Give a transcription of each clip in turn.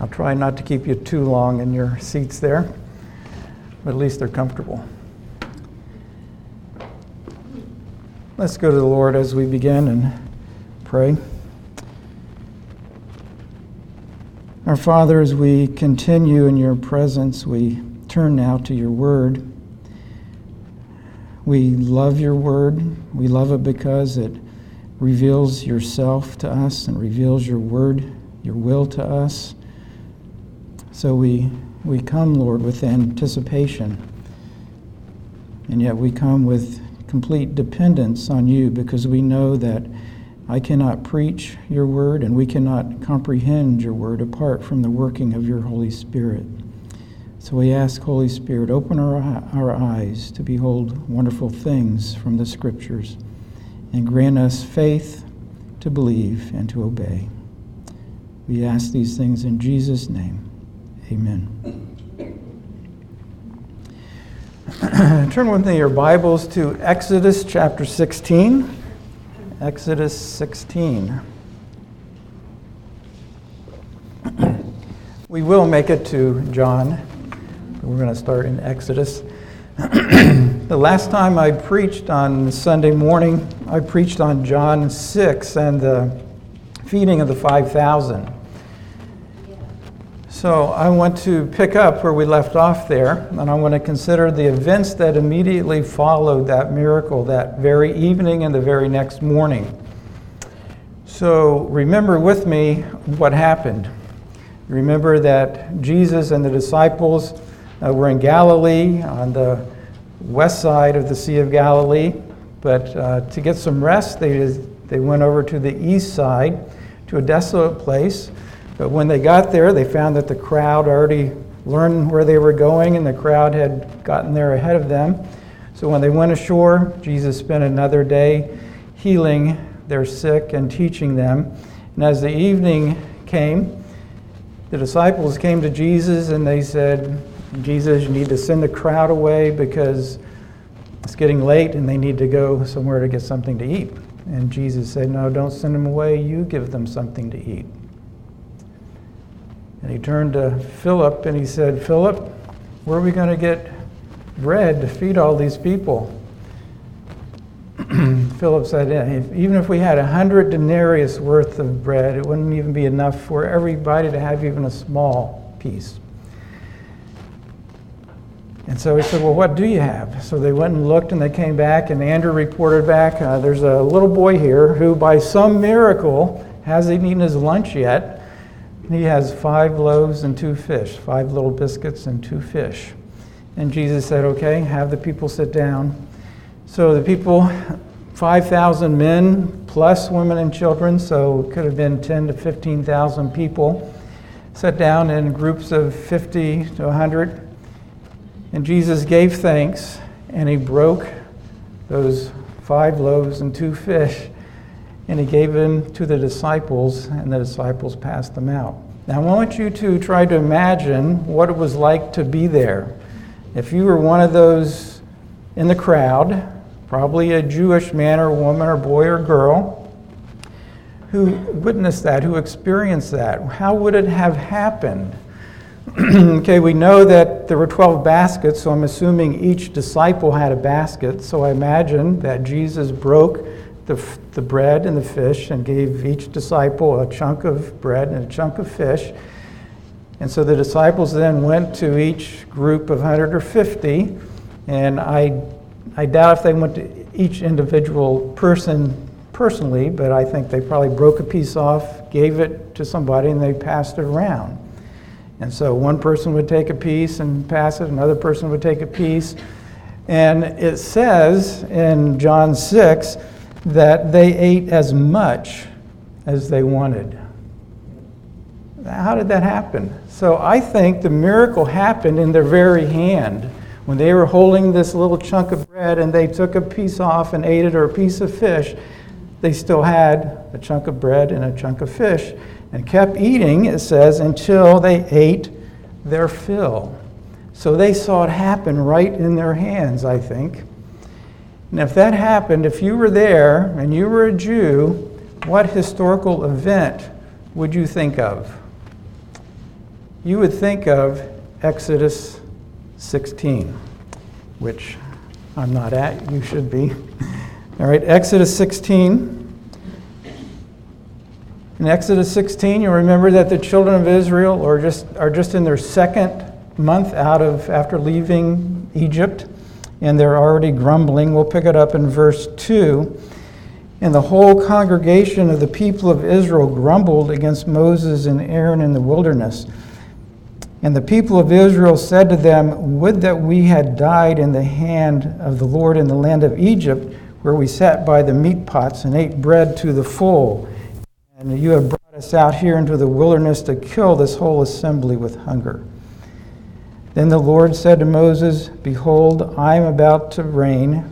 I'll try not to keep you too long in your seats there, but at least they're comfortable. Let's go to the Lord as we begin and pray. Our Father, as we continue in your presence, we turn now to your word. We love your word. We love it because it reveals yourself to us and reveals your word, your will to us. So we, we come, Lord, with anticipation. And yet we come with complete dependence on you because we know that I cannot preach your word and we cannot comprehend your word apart from the working of your Holy Spirit. So we ask, Holy Spirit, open our, our eyes to behold wonderful things from the Scriptures and grant us faith to believe and to obey. We ask these things in Jesus' name. Amen. Turn with me your Bibles to Exodus chapter 16. Exodus 16. we will make it to John. We're going to start in Exodus. the last time I preached on Sunday morning, I preached on John 6 and the feeding of the 5,000. So I want to pick up where we left off there, and I want to consider the events that immediately followed that miracle that very evening and the very next morning. So remember with me what happened. Remember that Jesus and the disciples uh, were in Galilee on the west side of the Sea of Galilee, but uh, to get some rest, they, they went over to the east side to a desolate place but when they got there, they found that the crowd already learned where they were going and the crowd had gotten there ahead of them. So when they went ashore, Jesus spent another day healing their sick and teaching them. And as the evening came, the disciples came to Jesus and they said, Jesus, you need to send the crowd away because it's getting late and they need to go somewhere to get something to eat. And Jesus said, No, don't send them away. You give them something to eat. And he turned to Philip and he said, Philip, where are we going to get bread to feed all these people? Philip said, even if we had a hundred denarius worth of bread, it wouldn't even be enough for everybody to have even a small piece. And so he said, Well, what do you have? So they went and looked and they came back, and Andrew reported back, uh, There's a little boy here who, by some miracle, hasn't eaten his lunch yet. He has five loaves and two fish, five little biscuits and two fish. And Jesus said, Okay, have the people sit down. So the people, 5,000 men plus women and children, so it could have been 10 to 15,000 people, sat down in groups of 50 to 100. And Jesus gave thanks and he broke those five loaves and two fish and he gave them to the disciples, and the disciples passed them out. Now, I want you to try to imagine what it was like to be there. If you were one of those in the crowd, probably a Jewish man or woman or boy or girl, who witnessed that, who experienced that, how would it have happened? okay, we know that there were 12 baskets, so I'm assuming each disciple had a basket. So I imagine that Jesus broke the, the bread and the fish and gave each disciple a chunk of bread and a chunk of fish. And so the disciples then went to each group of 100 or 50, and I, I doubt if they went to each individual person personally, but I think they probably broke a piece off, gave it to somebody, and they passed it around. And so one person would take a piece and pass it, another person would take a piece. And it says in John 6 that they ate as much as they wanted. How did that happen? So I think the miracle happened in their very hand. When they were holding this little chunk of bread and they took a piece off and ate it, or a piece of fish, they still had a chunk of bread and a chunk of fish and kept eating, it says, until they ate their fill. So they saw it happen right in their hands, I think. And if that happened, if you were there and you were a Jew, what historical event would you think of? you would think of Exodus 16, which I'm not at, you should be. All right, Exodus 16. In Exodus 16, you remember that the children of Israel are just, are just in their second month out of after leaving Egypt, and they're already grumbling. We'll pick it up in verse 2. And the whole congregation of the people of Israel grumbled against Moses and Aaron in the wilderness. And the people of Israel said to them, Would that we had died in the hand of the Lord in the land of Egypt, where we sat by the meat pots and ate bread to the full. And you have brought us out here into the wilderness to kill this whole assembly with hunger. Then the Lord said to Moses, Behold, I am about to rain,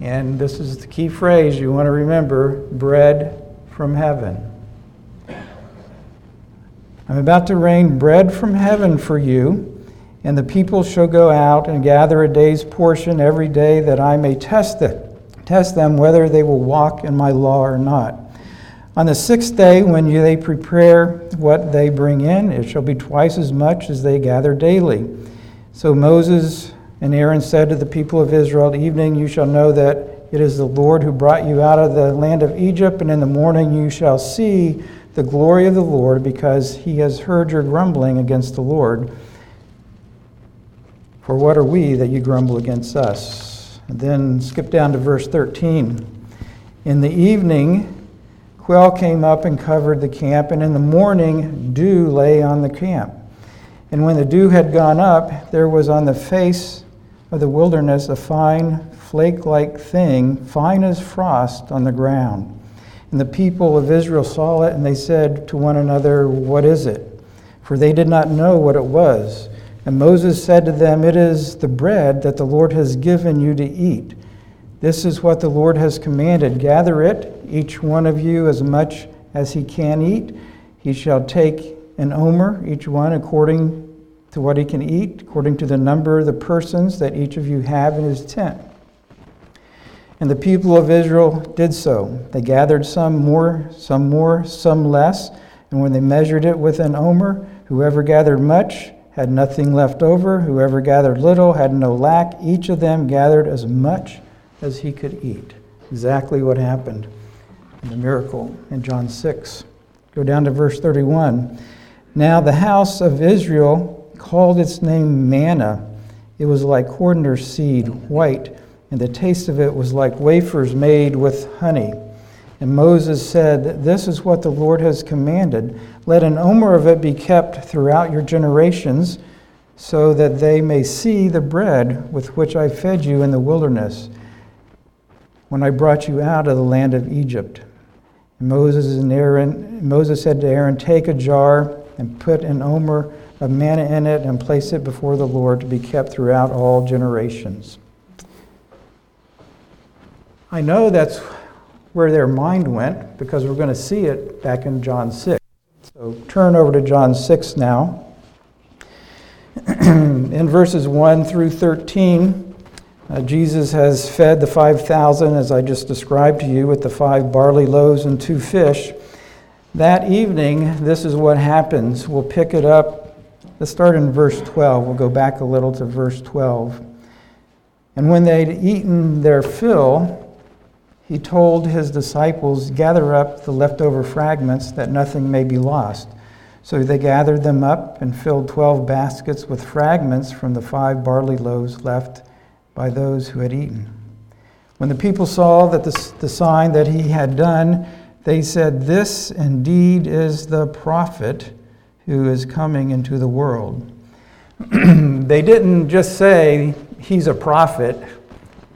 and this is the key phrase you want to remember bread from heaven. I'm about to rain bread from heaven for you, and the people shall go out and gather a day's portion every day that I may test them, test them whether they will walk in my law or not. On the sixth day, when they prepare what they bring in, it shall be twice as much as they gather daily. So Moses and Aaron said to the people of Israel, Evening you shall know that it is the Lord who brought you out of the land of Egypt, and in the morning you shall see the glory of the Lord, because he has heard your grumbling against the Lord. For what are we that you grumble against us? And then skip down to verse 13. In the evening, Quail came up and covered the camp, and in the morning dew lay on the camp. And when the dew had gone up, there was on the face of the wilderness a fine flake like thing, fine as frost, on the ground. And the people of Israel saw it, and they said to one another, What is it? For they did not know what it was. And Moses said to them, It is the bread that the Lord has given you to eat. This is what the Lord has commanded gather it, each one of you, as much as he can eat. He shall take an omer, each one according to what he can eat, according to the number of the persons that each of you have in his tent. And the people of Israel did so. They gathered some more, some more, some less. And when they measured it with an omer, whoever gathered much had nothing left over. Whoever gathered little had no lack. Each of them gathered as much as he could eat. Exactly what happened in the miracle in John 6. Go down to verse 31. Now the house of Israel called its name manna. It was like coriander seed, white, and the taste of it was like wafers made with honey. And Moses said, This is what the Lord has commanded. Let an omer of it be kept throughout your generations, so that they may see the bread with which I fed you in the wilderness when I brought you out of the land of Egypt. And Moses and Aaron, Moses said to Aaron, Take a jar and put an omer of manna in it and place it before the Lord to be kept throughout all generations. I know that's where their mind went because we're going to see it back in John 6. So turn over to John 6 now. in verses 1 through 13, uh, Jesus has fed the 5,000, as I just described to you, with the five barley loaves and two fish. That evening, this is what happens. We'll pick it up. Let's start in verse 12. We'll go back a little to verse 12. And when they'd eaten their fill, he told his disciples, Gather up the leftover fragments that nothing may be lost. So they gathered them up and filled 12 baskets with fragments from the five barley loaves left by those who had eaten. When the people saw that the, the sign that he had done, they said, This indeed is the prophet who is coming into the world. they didn't just say he's a prophet,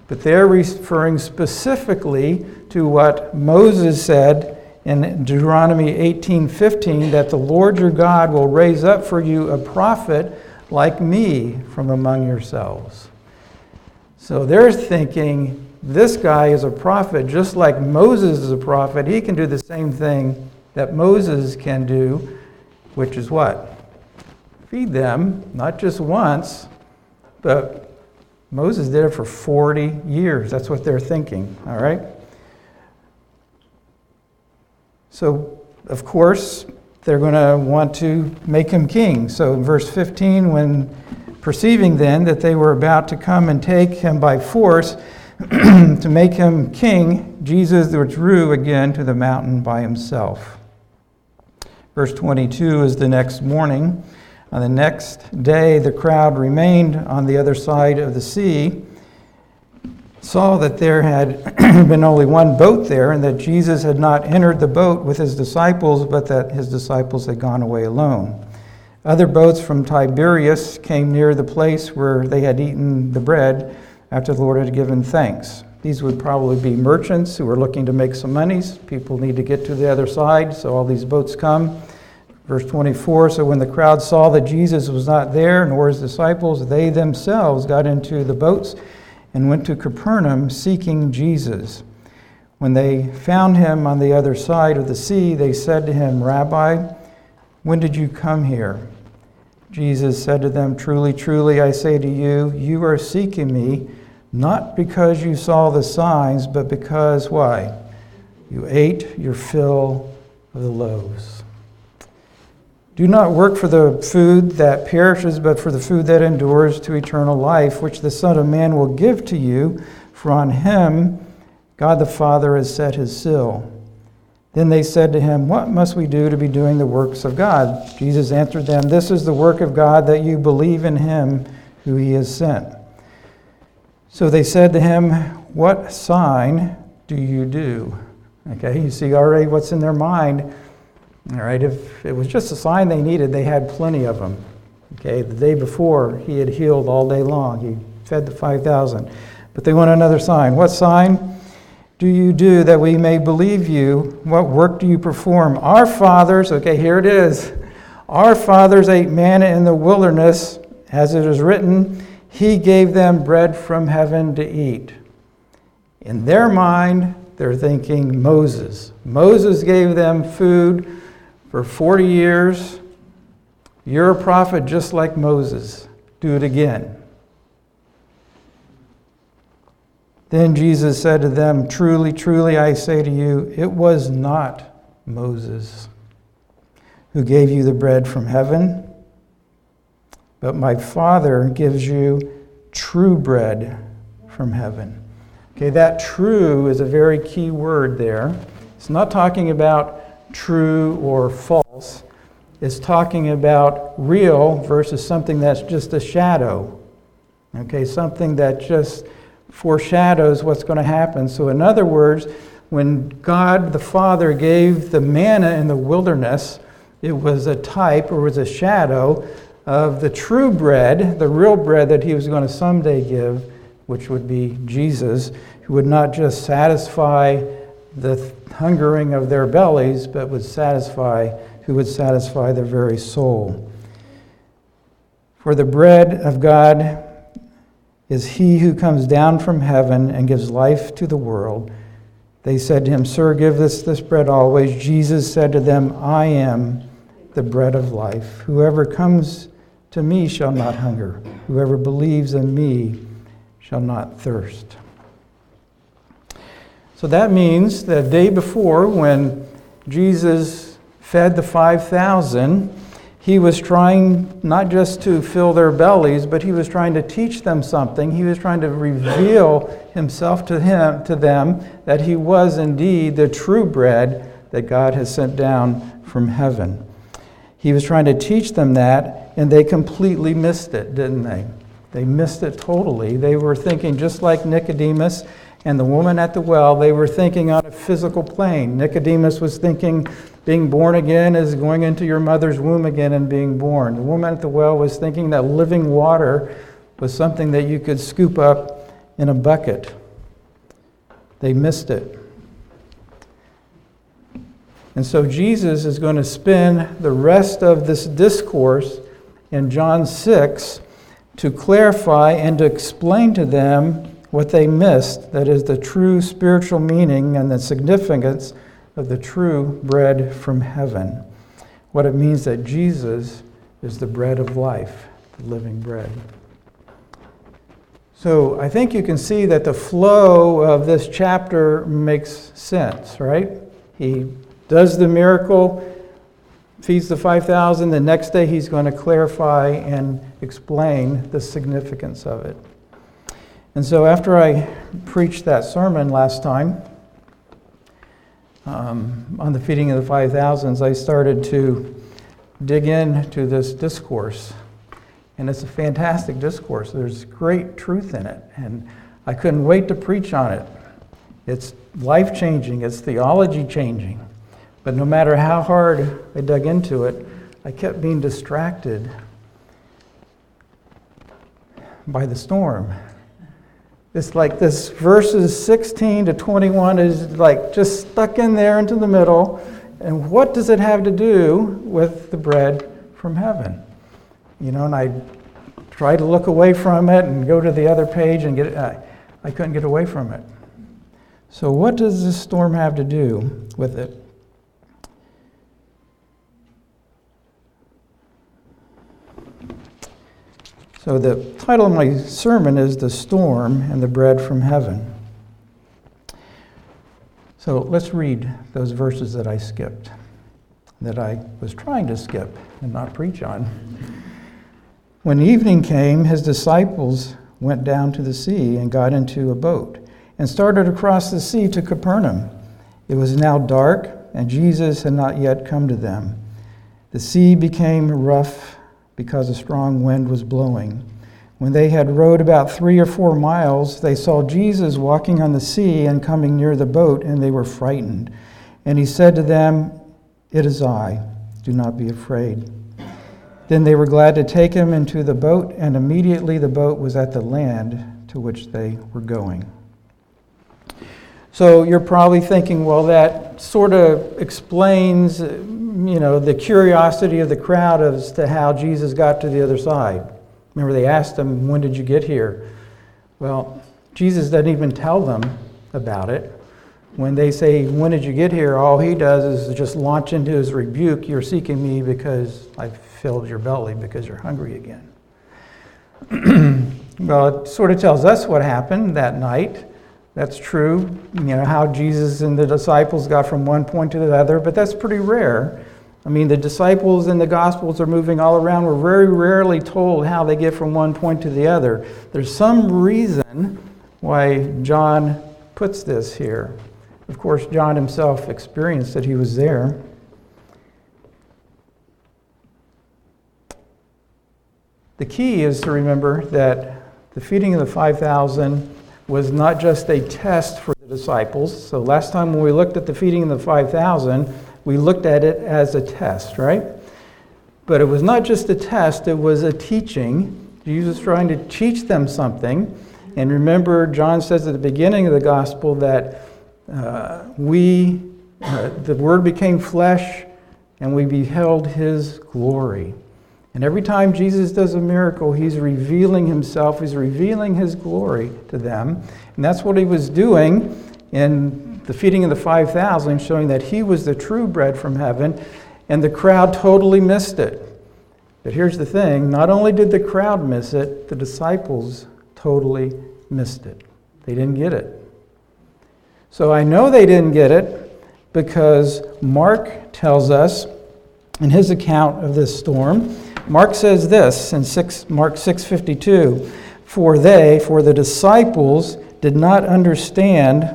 but they're referring specifically to what Moses said in Deuteronomy 18:15 that the Lord your God will raise up for you a prophet like me from among yourselves. So they're thinking this guy is a prophet, just like Moses is a prophet. He can do the same thing that Moses can do, which is what? Feed them, not just once, but Moses did it for 40 years. That's what they're thinking, all right? So, of course, they're going to want to make him king. So in verse 15, when perceiving then that they were about to come and take him by force to make him king, Jesus withdrew again to the mountain by himself. Verse 22 is the next morning. On the next day, the crowd remained on the other side of the sea, saw that there had been only one boat there, and that Jesus had not entered the boat with his disciples, but that his disciples had gone away alone. Other boats from Tiberias came near the place where they had eaten the bread after the Lord had given thanks. These would probably be merchants who were looking to make some monies. People need to get to the other side, so all these boats come. Verse 24 So when the crowd saw that Jesus was not there, nor his disciples, they themselves got into the boats and went to Capernaum seeking Jesus. When they found him on the other side of the sea, they said to him, Rabbi, when did you come here? Jesus said to them, Truly, truly, I say to you, you are seeking me, not because you saw the signs, but because why? You ate your fill of the loaves. Do not work for the food that perishes, but for the food that endures to eternal life, which the Son of Man will give to you, for on him God the Father has set his seal. Then they said to him, What must we do to be doing the works of God? Jesus answered them, This is the work of God, that you believe in him who he has sent. So they said to him, What sign do you do? Okay, you see already what's in their mind all right, if it was just a sign they needed, they had plenty of them. Okay, the day before, he had healed all day long. He fed the 5,000. But they want another sign. What sign do you do that we may believe you? What work do you perform? Our fathers, okay, here it is. Our fathers ate manna in the wilderness, as it is written, He gave them bread from heaven to eat. In their mind, they're thinking Moses. Moses gave them food for 40 years. You're a prophet just like Moses. Do it again. Then Jesus said to them, Truly, truly, I say to you, it was not Moses who gave you the bread from heaven, but my Father gives you true bread from heaven. Okay, that true is a very key word there. It's not talking about true or false it's talking about real versus something that's just a shadow. Okay, something that just foreshadows what's going to happen. So, in other words, when God the Father gave the manna in the wilderness, it was a type or was a shadow of the true bread, the real bread that he was going to someday give, which would be Jesus, who would not just satisfy the hungering of their bellies, but would satisfy, who would satisfy their very soul. For the bread of God is he who comes down from heaven and gives life to the world. They said to him, Sir, give us this bread always. Jesus said to them, I am the bread of life. Whoever comes to me shall not hunger. Whoever believes in me shall not thirst. So that means the day before, when Jesus fed the 5,000, he was trying not just to fill their bellies, but he was trying to teach them something. He was trying to reveal himself to him to them that he was indeed the true bread that God has sent down from heaven. He was trying to teach them that, and they completely missed it, didn't they? They missed it totally. They were thinking just like Nicodemus and the woman at the well, they were thinking on a physical plane. Nicodemus was thinking being born again is going into your mother's womb again and being born. The woman at the well was thinking that living water was something that you could scoop up in a bucket. They missed it. And so Jesus is going to spend the rest of this discourse in John 6 to clarify and to explain to them what they missed that is, the true spiritual meaning and the significance of the true bread from heaven. What it means that Jesus is the bread of life, the living bread. So I think you can see that the flow of this chapter makes sense, right? He does the miracle, feeds the 5,000. The next day, he's going to clarify and explain the significance of it. And so, after I preached that sermon last time um, on the feeding of the 5,000s, I started to dig into this discourse. And it's a fantastic discourse. There's great truth in it. And I couldn't wait to preach on it. It's life changing, it's theology changing. But no matter how hard I dug into it, I kept being distracted by the storm. It's like this verses 16 to 21 is like just stuck in there into the middle. And what does it have to do with the bread from heaven? You know, and I tried to look away from it and go to the other page and get. I, I couldn't get away from it. So, what does this storm have to do with it? So, the title of my sermon is The Storm and the Bread from Heaven. So, let's read those verses that I skipped, that I was trying to skip and not preach on. When evening came, his disciples went down to the sea and got into a boat and started across the sea to Capernaum. It was now dark, and Jesus had not yet come to them. The sea became rough because a strong wind was blowing. When they had rowed about three or four miles, they saw Jesus walking on the sea and coming near the boat, and they were frightened. And he said to them, It is I, do not be afraid. Then they were glad to take him into the boat, and immediately the boat was at the land to which they were going. So you're probably thinking, well, that sort of explains, uh, you know, the curiosity of the crowd as to how Jesus got to the other side. Remember, they asked him, When did you get here? Well, Jesus doesn't even tell them about it. When they say, When did you get here? all he does is just launch into his rebuke You're seeking me because I filled your belly, because you're hungry again. well, it sort of tells us what happened that night. That's true, you know, how Jesus and the disciples got from one point to the other, but that's pretty rare. I mean, the disciples in the Gospels are moving all around. We're very rarely told how they get from one point to the other. There's some reason why John puts this here. Of course, John himself experienced that he was there. The key is to remember that the feeding of the 5,000 was not just a test for the disciples. So last time when we looked at the feeding of the 5,000, we looked at it as a test, right? But it was not just a test, it was a teaching. Jesus trying to teach them something. And remember, John says at the beginning of the gospel that uh, we, uh, the Word became flesh and we beheld his glory. And every time Jesus does a miracle, he's revealing himself, he's revealing his glory to them. And that's what he was doing in the feeding of the 5,000, showing that he was the true bread from heaven, and the crowd totally missed it. But here's the thing not only did the crowd miss it, the disciples totally missed it. They didn't get it. So I know they didn't get it because Mark tells us in his account of this storm Mark says this in 6, Mark 6:52, "For they, for the disciples, did not understand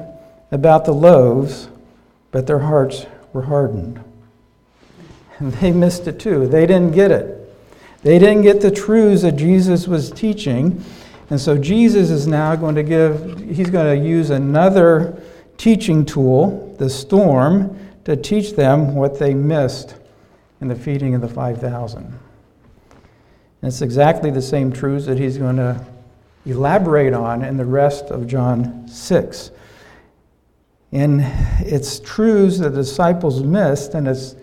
about the loaves, but their hearts were hardened." And they missed it too. They didn't get it. They didn't get the truths that Jesus was teaching. And so Jesus is now going to give, he's going to use another teaching tool, the storm, to teach them what they missed in the feeding of the 5,000. And it's exactly the same truths that he's going to elaborate on in the rest of John 6. And it's truths that the disciples missed, and it's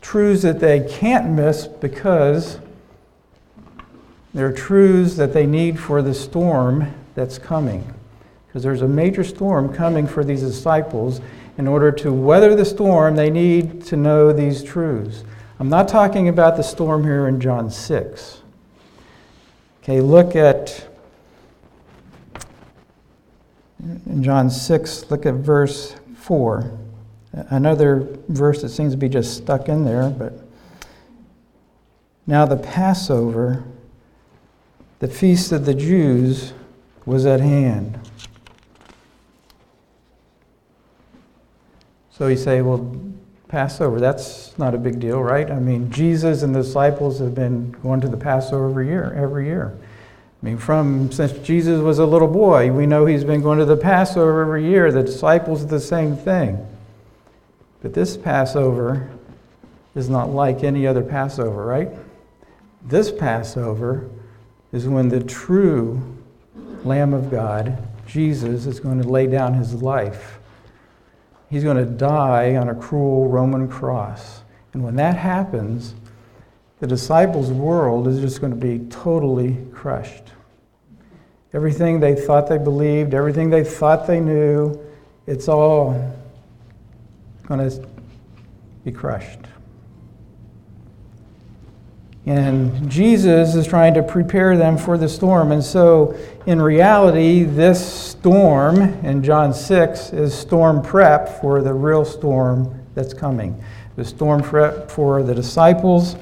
truths that they can't miss because they're truths that they need for the storm that's coming. Because there's a major storm coming for these disciples. In order to weather the storm, they need to know these truths. I'm not talking about the storm here in John 6. Okay, look at in John 6, look at verse 4. another verse that seems to be just stuck in there, but now the Passover, the feast of the Jews, was at hand. So you say, well, Passover, that's not a big deal, right? I mean, Jesus and the disciples have been going to the Passover every year, every year. I mean, from since Jesus was a little boy, we know he's been going to the Passover every year. The disciples the same thing. But this Passover is not like any other Passover, right? This Passover is when the true Lamb of God, Jesus, is going to lay down his life. He's going to die on a cruel Roman cross. And when that happens, the disciples' world is just going to be totally crushed. Everything they thought they believed, everything they thought they knew, it's all going to be crushed. And Jesus is trying to prepare them for the storm. And so, in reality, this storm in John 6 is storm prep for the real storm that's coming. The storm prep for the disciples,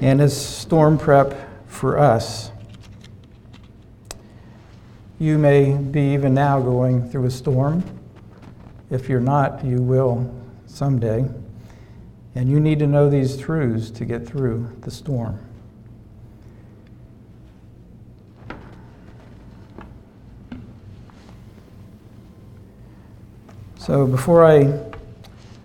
and is storm prep for us. You may be even now going through a storm. If you're not, you will someday. And you need to know these truths to get through the storm. So before I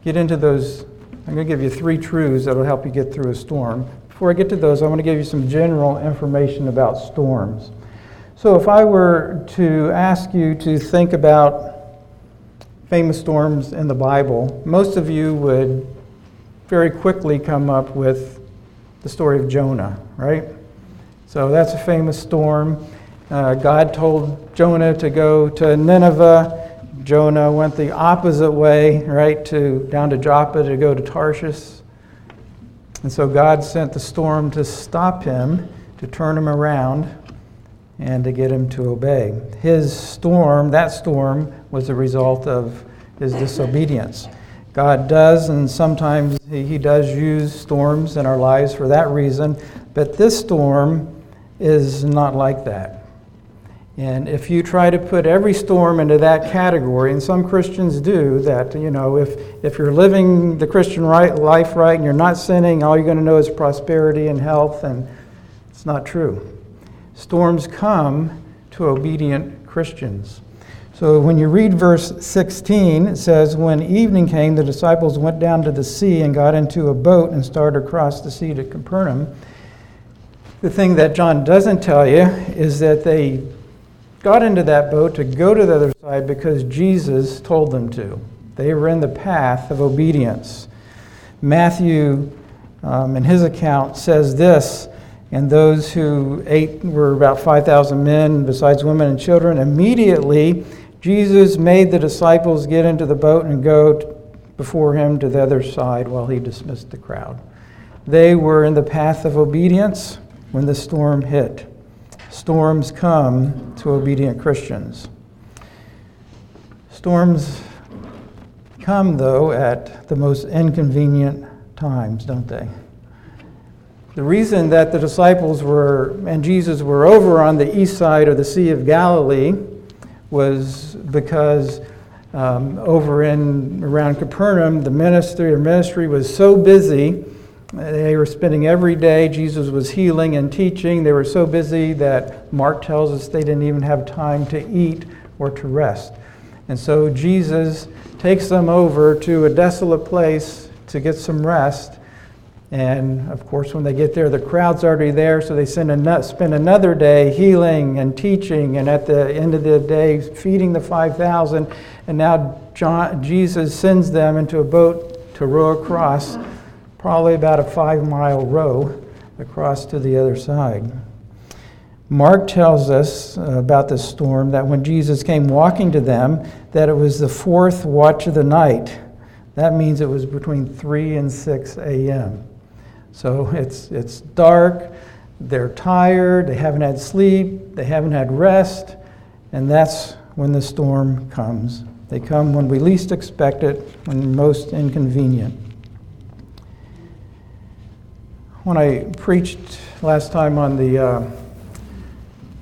get into those, I'm going to give you three truths that will help you get through a storm. Before I get to those, I want to give you some general information about storms. So, if I were to ask you to think about famous storms in the Bible, most of you would very quickly come up with the story of Jonah, right? So, that's a famous storm. Uh, God told Jonah to go to Nineveh. Jonah went the opposite way, right, to down to Joppa to go to Tarshish. And so God sent the storm to stop him, to turn him around and to get him to obey. His storm, that storm, was a result of his disobedience. God does, and sometimes He does use storms in our lives for that reason, but this storm is not like that. And if you try to put every storm into that category, and some Christians do, that, you know, if, if you're living the Christian right, life right and you're not sinning, all you're going to know is prosperity and health, and it's not true storms come to obedient Christians. So when you read verse 16, it says, When evening came, the disciples went down to the sea and got into a boat and started across the sea to Capernaum. The thing that John doesn't tell you is that they got into that boat to go to the other side because Jesus told them to. They were in the path of obedience. Matthew, um, in his account, says this and those who ate were about 5,000 men, besides women and children. Immediately, Jesus made the disciples get into the boat and go before him to the other side while he dismissed the crowd. They were in the path of obedience when the storm hit. Storms come to obedient Christians. Storms come, though, at the most inconvenient times, don't they? The reason that the disciples were and Jesus were over on the east side of the Sea of Galilee was because um, over in around Capernaum, the ministry or ministry was so busy. They were spending every day. Jesus was healing and teaching. They were so busy that Mark tells us they didn't even have time to eat or to rest. And so Jesus takes them over to a desolate place to get some rest. And of course, when they get there, the crowd's already there, so they spend another day healing and teaching, and at the end of the day, feeding the 5,000. And now John, Jesus sends them into a boat to row across, probably about a five mile row across to the other side. Mark tells us about the storm that when Jesus came walking to them, that it was the fourth watch of the night. That means it was between 3 and 6 a.m. So it's, it's dark, they're tired, they haven't had sleep, they haven't had rest, and that's when the storm comes. They come when we least expect it, when most inconvenient. When I preached last time on the uh,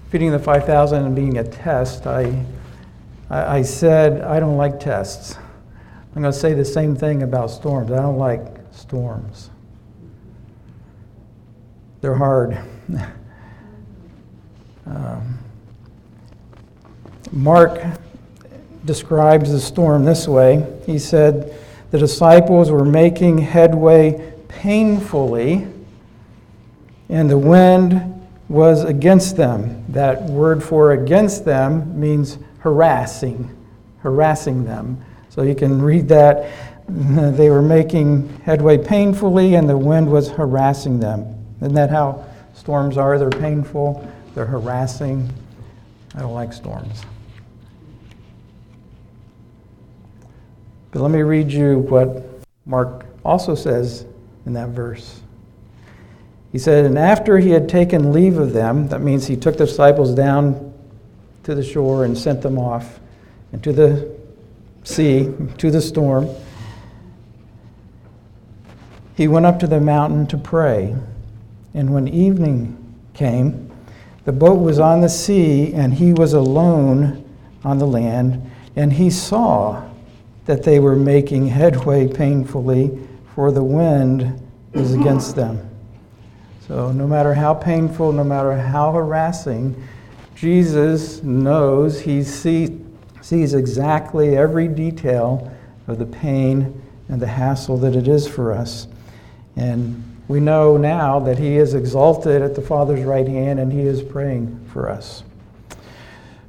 feeding the 5,000 and being a test, I, I said I don't like tests. I'm going to say the same thing about storms. I don't like storms. They're hard. um, Mark describes the storm this way. He said, The disciples were making headway painfully, and the wind was against them. That word for against them means harassing, harassing them. So you can read that. They were making headway painfully, and the wind was harassing them. Isn't that how storms are? They're painful, they're harassing. I don't like storms. But let me read you what Mark also says in that verse. He said, And after he had taken leave of them, that means he took the disciples down to the shore and sent them off into the sea, to the storm, he went up to the mountain to pray. And when evening came, the boat was on the sea, and he was alone on the land, and he saw that they were making headway painfully, for the wind was against them. So, no matter how painful, no matter how harassing, Jesus knows, he sees, sees exactly every detail of the pain and the hassle that it is for us. And we know now that he is exalted at the Father's right hand and he is praying for us.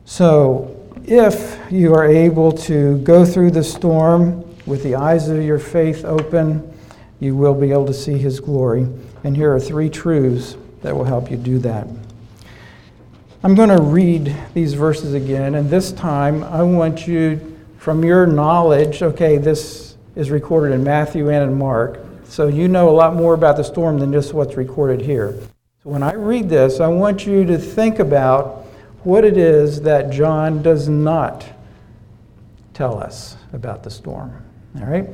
So, if you are able to go through the storm with the eyes of your faith open, you will be able to see his glory. And here are three truths that will help you do that. I'm going to read these verses again, and this time I want you, from your knowledge, okay, this is recorded in Matthew and in Mark, so you know a lot more about the storm than just what's recorded here. So when I read this, I want you to think about what it is that John does not tell us about the storm. All right?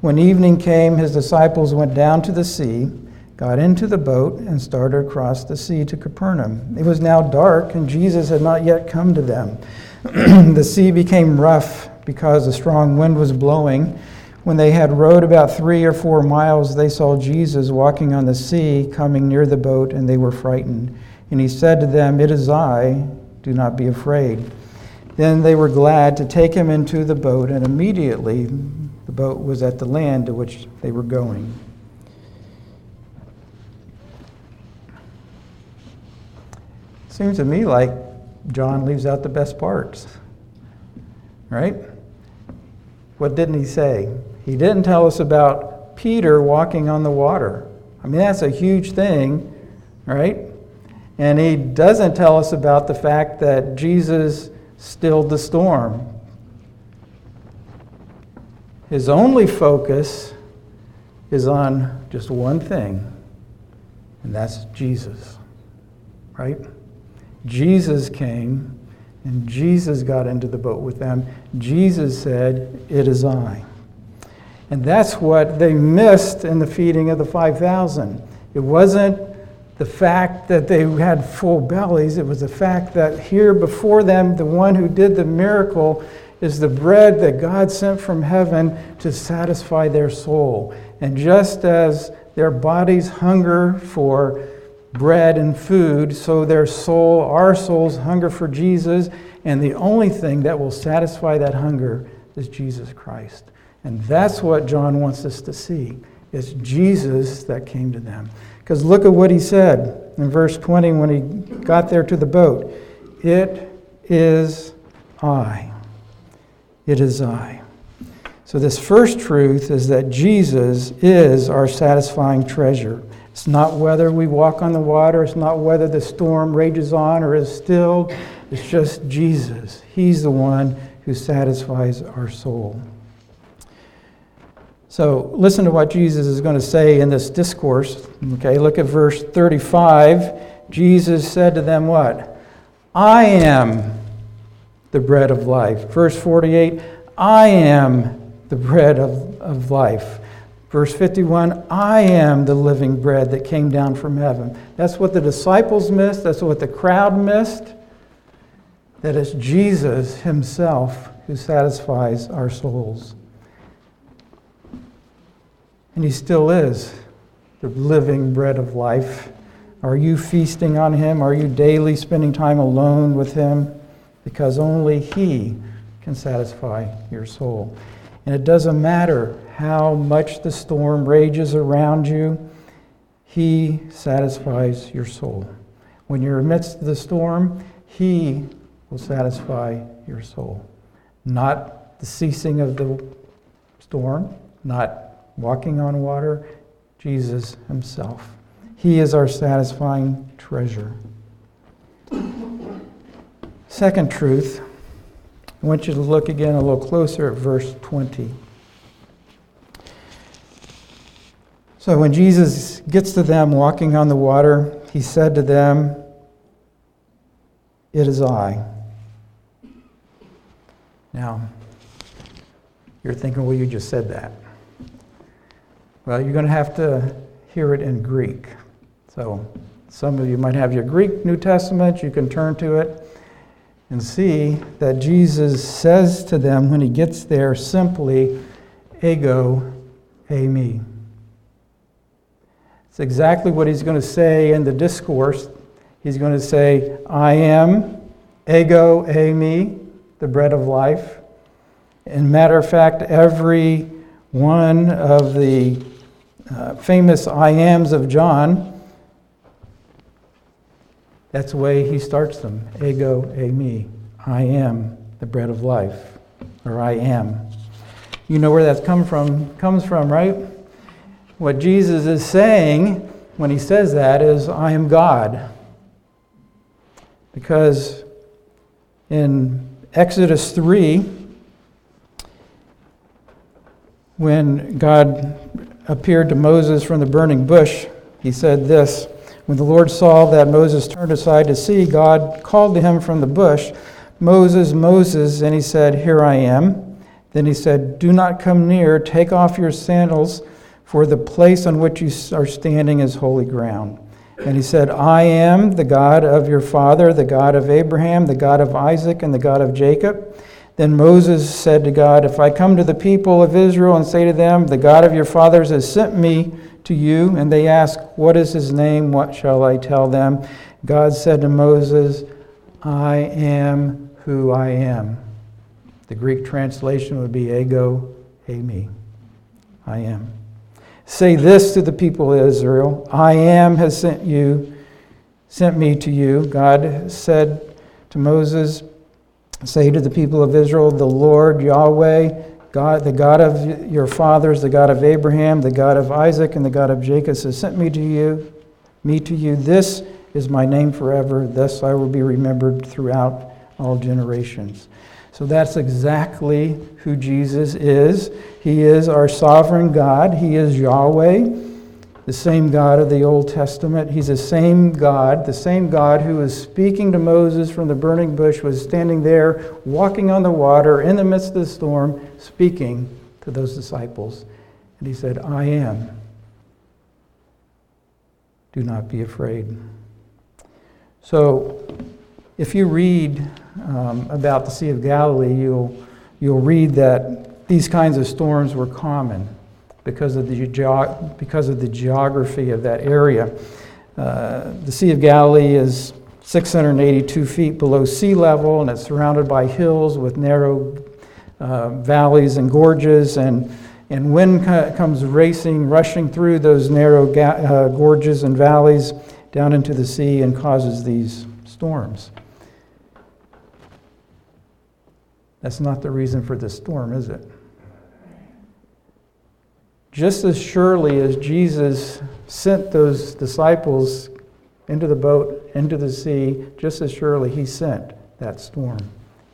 When evening came, his disciples went down to the sea, got into the boat, and started across the sea to Capernaum. It was now dark, and Jesus had not yet come to them. the sea became rough because a strong wind was blowing. When they had rowed about three or four miles, they saw Jesus walking on the sea, coming near the boat, and they were frightened. And he said to them, It is I, do not be afraid. Then they were glad to take him into the boat, and immediately the boat was at the land to which they were going. Seems to me like John leaves out the best parts. Right? What didn't he say? He didn't tell us about Peter walking on the water. I mean, that's a huge thing, right? And he doesn't tell us about the fact that Jesus stilled the storm. His only focus is on just one thing, and that's Jesus, right? Jesus came and Jesus got into the boat with them. Jesus said, It is I. And that's what they missed in the feeding of the 5,000. It wasn't the fact that they had full bellies, it was the fact that here before them, the one who did the miracle is the bread that God sent from heaven to satisfy their soul. And just as their bodies hunger for bread and food, so their soul, our souls, hunger for Jesus. And the only thing that will satisfy that hunger is Jesus Christ. And that's what John wants us to see. It's Jesus that came to them. Because look at what he said in verse 20 when he got there to the boat It is I. It is I. So, this first truth is that Jesus is our satisfying treasure. It's not whether we walk on the water, it's not whether the storm rages on or is stilled. It's just Jesus. He's the one who satisfies our soul. So listen to what Jesus is going to say in this discourse. Okay, look at verse 35. Jesus said to them, What? I am the bread of life. Verse 48, I am the bread of, of life. Verse 51, I am the living bread that came down from heaven. That's what the disciples missed. That's what the crowd missed. That it's Jesus himself who satisfies our souls. And he still is the living bread of life. Are you feasting on him? Are you daily spending time alone with him? Because only he can satisfy your soul. And it doesn't matter how much the storm rages around you, he satisfies your soul. When you're amidst the storm, he will satisfy your soul. Not the ceasing of the storm, not walking on water, Jesus himself. He is our satisfying treasure. Second truth, I want you to look again a little closer at verse 20. So when Jesus gets to them walking on the water, he said to them, It is I. Now, you're thinking, well, you just said that. Well, you're going to have to hear it in Greek. So, some of you might have your Greek New Testament. You can turn to it and see that Jesus says to them when he gets there simply, ego, eimi. It's exactly what he's going to say in the discourse. He's going to say, I am, ego, eimi, the bread of life. And matter of fact, every one of the uh, famous I ams of John, that's the way he starts them ego, eimi. I am the bread of life, or I am. You know where that's come from, comes from, right? What Jesus is saying when he says that is, I am God. Because in Exodus 3, when God appeared to Moses from the burning bush, he said this When the Lord saw that Moses turned aside to see, God called to him from the bush, Moses, Moses, and he said, Here I am. Then he said, Do not come near, take off your sandals, for the place on which you are standing is holy ground. And he said, I am the God of your father, the God of Abraham, the God of Isaac, and the God of Jacob. Then Moses said to God, If I come to the people of Israel and say to them, The God of your fathers has sent me to you, and they ask, What is his name? What shall I tell them? God said to Moses, I am who I am. The Greek translation would be ego, eimi, I am. Say this to the people of Israel I am has sent you, sent me to you. God said to Moses, Say to the people of Israel, the Lord Yahweh, God, the God of your fathers, the God of Abraham, the God of Isaac, and the God of Jacob has sent me to you, me to you. This is my name forever. Thus I will be remembered throughout all generations. So that's exactly who Jesus is. He is our sovereign God. He is Yahweh the same God of the Old Testament. He's the same God, the same God who was speaking to Moses from the burning bush, was standing there, walking on the water in the midst of the storm, speaking to those disciples. And he said, I am. Do not be afraid. So, if you read um, about the Sea of Galilee, you'll, you'll read that these kinds of storms were common because of the, ge- because of the geography of that area. Uh, the Sea of Galilee is 682 feet below sea level, and it's surrounded by hills with narrow uh, valleys and gorges, and, and wind co- comes racing, rushing through those narrow ga- uh, gorges and valleys down into the sea and causes these storms. That's not the reason for this storm, is it? Just as surely as Jesus sent those disciples into the boat, into the sea, just as surely he sent that storm.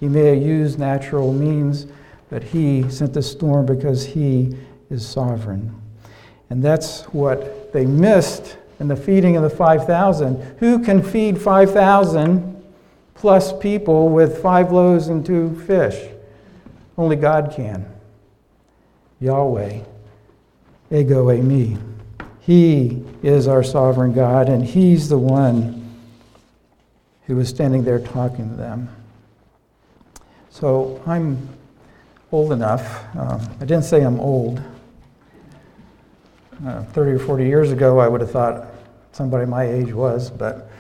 He may have used natural means, but he sent the storm because he is sovereign. And that's what they missed in the feeding of the 5,000. Who can feed 5,000 plus people with five loaves and two fish. Only God can. Yahweh, ego eimi, He is our sovereign God, and He's the one who was standing there talking to them. So I'm old enough. Um, I didn't say I'm old. Uh, 30 or 40 years ago, I would have thought somebody my age was, but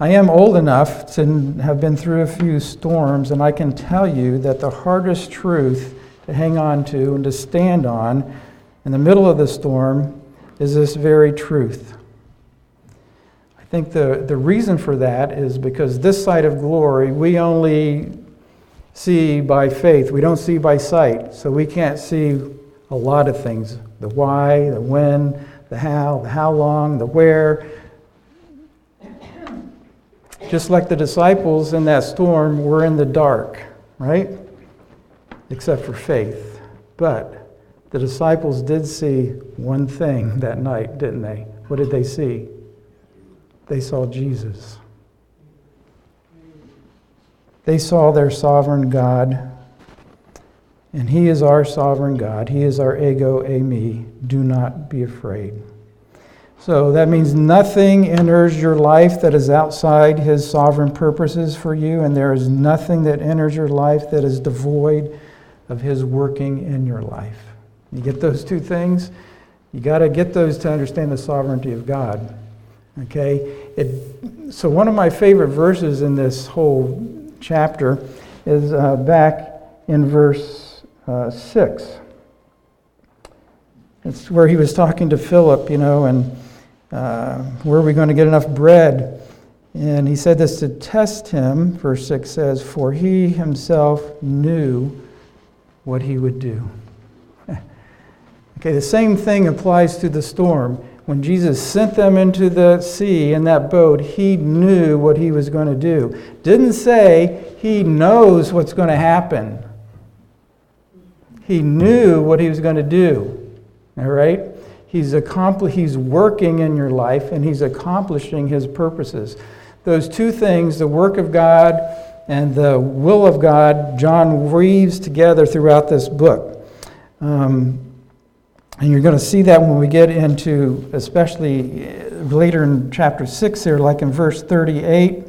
I am old enough to have been through a few storms, and I can tell you that the hardest truth to hang on to and to stand on in the middle of the storm is this very truth. I think the, the reason for that is because this side of glory, we only see by faith, we don't see by sight. So we can't see a lot of things the why, the when, the how, the how long, the where. Just like the disciples in that storm were in the dark, right? Except for faith. But the disciples did see one thing that night, didn't they? What did they see? They saw Jesus. They saw their sovereign God, and He is our sovereign God. He is our ego eimi. Do not be afraid. So that means nothing enters your life that is outside His sovereign purposes for you, and there is nothing that enters your life that is devoid of His working in your life. You get those two things? You got to get those to understand the sovereignty of God. Okay? It, so, one of my favorite verses in this whole chapter is uh, back in verse uh, 6. It's where he was talking to Philip, you know, and uh, where are we going to get enough bread? And he said this to test him, verse 6 says, For he himself knew what he would do. Okay, the same thing applies to the storm when Jesus sent them into the sea in that boat, he knew what he was going to do. Didn't say he knows what's going to happen. He knew what he was going to do. All right? He's, accompli- he's working in your life and he's accomplishing his purposes. Those two things, the work of God and the will of God, John weaves together throughout this book. Um, and you're going to see that when we get into, especially uh, later in chapter 6 here, like in verse 38.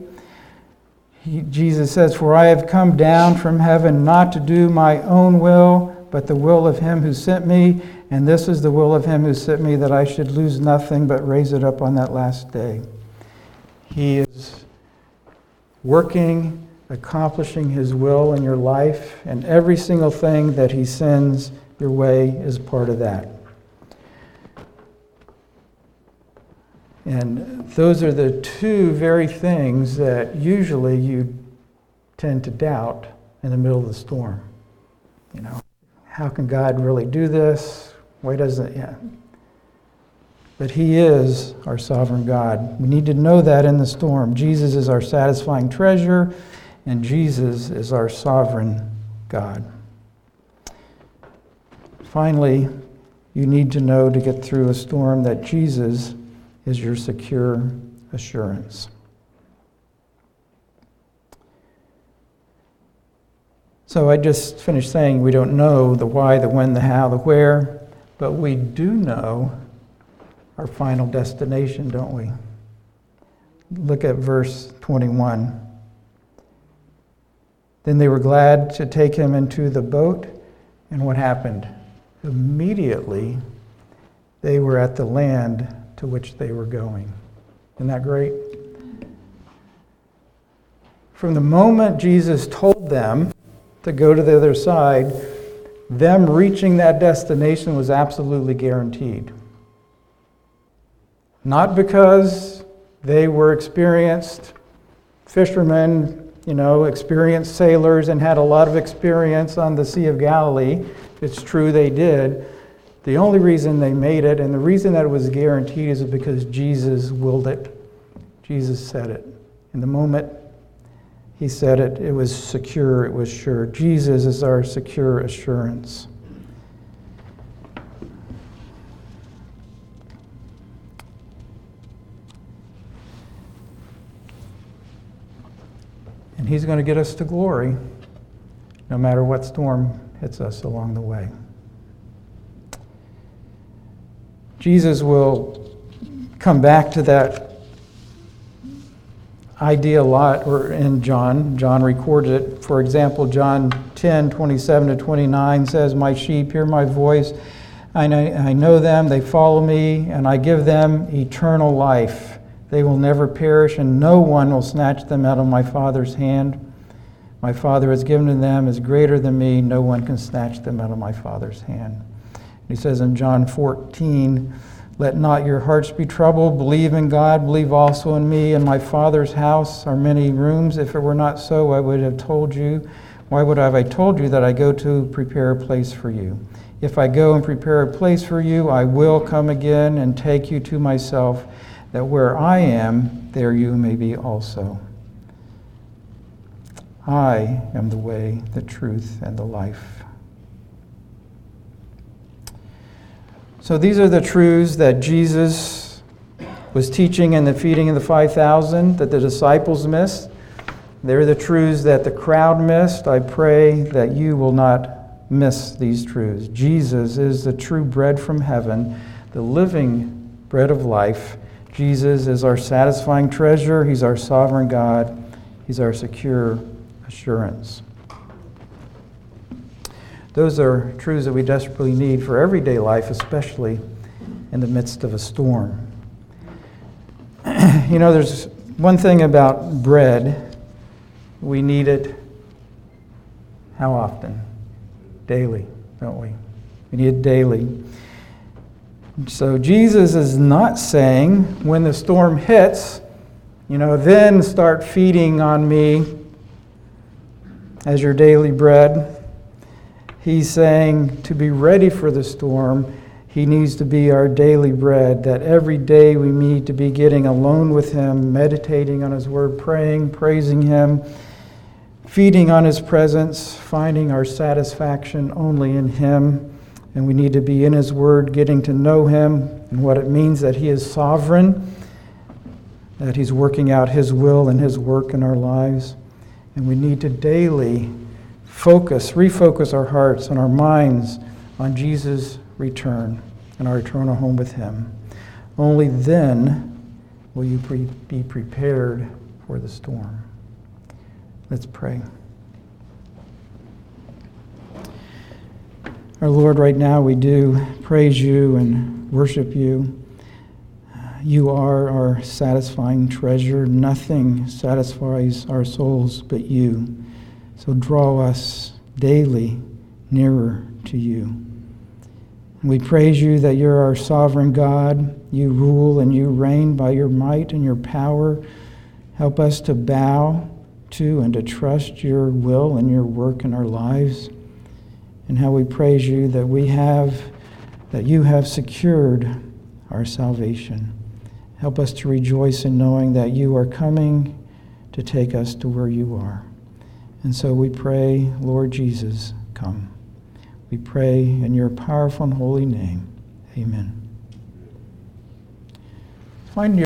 He, Jesus says, For I have come down from heaven not to do my own will, but the will of him who sent me. And this is the will of him who sent me, that I should lose nothing but raise it up on that last day. He is working, accomplishing his will in your life, and every single thing that he sends your way is part of that. And those are the two very things that usually you tend to doubt in the middle of the storm. You know, how can God really do this? Why doesn't yeah. But He is our sovereign God. We need to know that in the storm. Jesus is our satisfying treasure, and Jesus is our sovereign God. Finally, you need to know to get through a storm that Jesus is your secure assurance. So I just finished saying we don't know the why, the when, the how, the where, but we do know our final destination, don't we? Look at verse 21. Then they were glad to take him into the boat, and what happened? Immediately they were at the land to which they were going. Isn't that great? From the moment Jesus told them to go to the other side, them reaching that destination was absolutely guaranteed. Not because they were experienced fishermen, you know, experienced sailors and had a lot of experience on the Sea of Galilee. It's true they did. The only reason they made it, and the reason that it was guaranteed, is because Jesus willed it. Jesus said it. In the moment he said it, it was secure, it was sure. Jesus is our secure assurance. And He's going to get us to glory no matter what storm hits us along the way. Jesus will come back to that idea a lot or in John. John recorded it. For example, John 10 27 to 29 says, My sheep hear my voice. I know, I know them, they follow me, and I give them eternal life. They will never perish, and no one will snatch them out of my Father's hand. My Father has given to them is greater than me. No one can snatch them out of my Father's hand. He says in John 14, Let not your hearts be troubled. Believe in God, believe also in me. In my Father's house are many rooms. If it were not so, I would have told you. Why would I have I told you that I go to prepare a place for you? If I go and prepare a place for you, I will come again and take you to myself, that where I am, there you may be also. I am the way, the truth, and the life. So these are the truths that Jesus was teaching in the feeding of the 5,000 that the disciples missed. They're the truths that the crowd missed. I pray that you will not miss these truths. Jesus is the true bread from heaven, the living bread of life. Jesus is our satisfying treasure. He's our sovereign God. He's our secure assurance. Those are truths that we desperately need for everyday life, especially in the midst of a storm. you know, there's one thing about bread, we need it how often? daily, don't we? We need it daily. So Jesus is not saying when the storm hits, you know, then start feeding on me as your daily bread. He's saying to be ready for the storm, he needs to be our daily bread, that every day we need to be getting alone with him, meditating on his word, praying, praising him feeding on His presence, finding our satisfaction only in Him. And we need to be in His Word, getting to know Him and what it means that He is sovereign, that He's working out His will and His work in our lives. And we need to daily focus, refocus our hearts and our minds on Jesus' return and our eternal home with Him. Only then will you pre- be prepared for the storm. Let's pray. Our Lord, right now we do praise you and worship you. You are our satisfying treasure. Nothing satisfies our souls but you. So draw us daily nearer to you. we praise you that you're our sovereign God. You rule and you reign by your might and your power. Help us to bow to and to trust your will and your work in our lives, and how we praise you that we have, that you have secured our salvation. Help us to rejoice in knowing that you are coming to take us to where you are. And so we pray, Lord Jesus, come. We pray in your powerful and holy name. Amen. Find your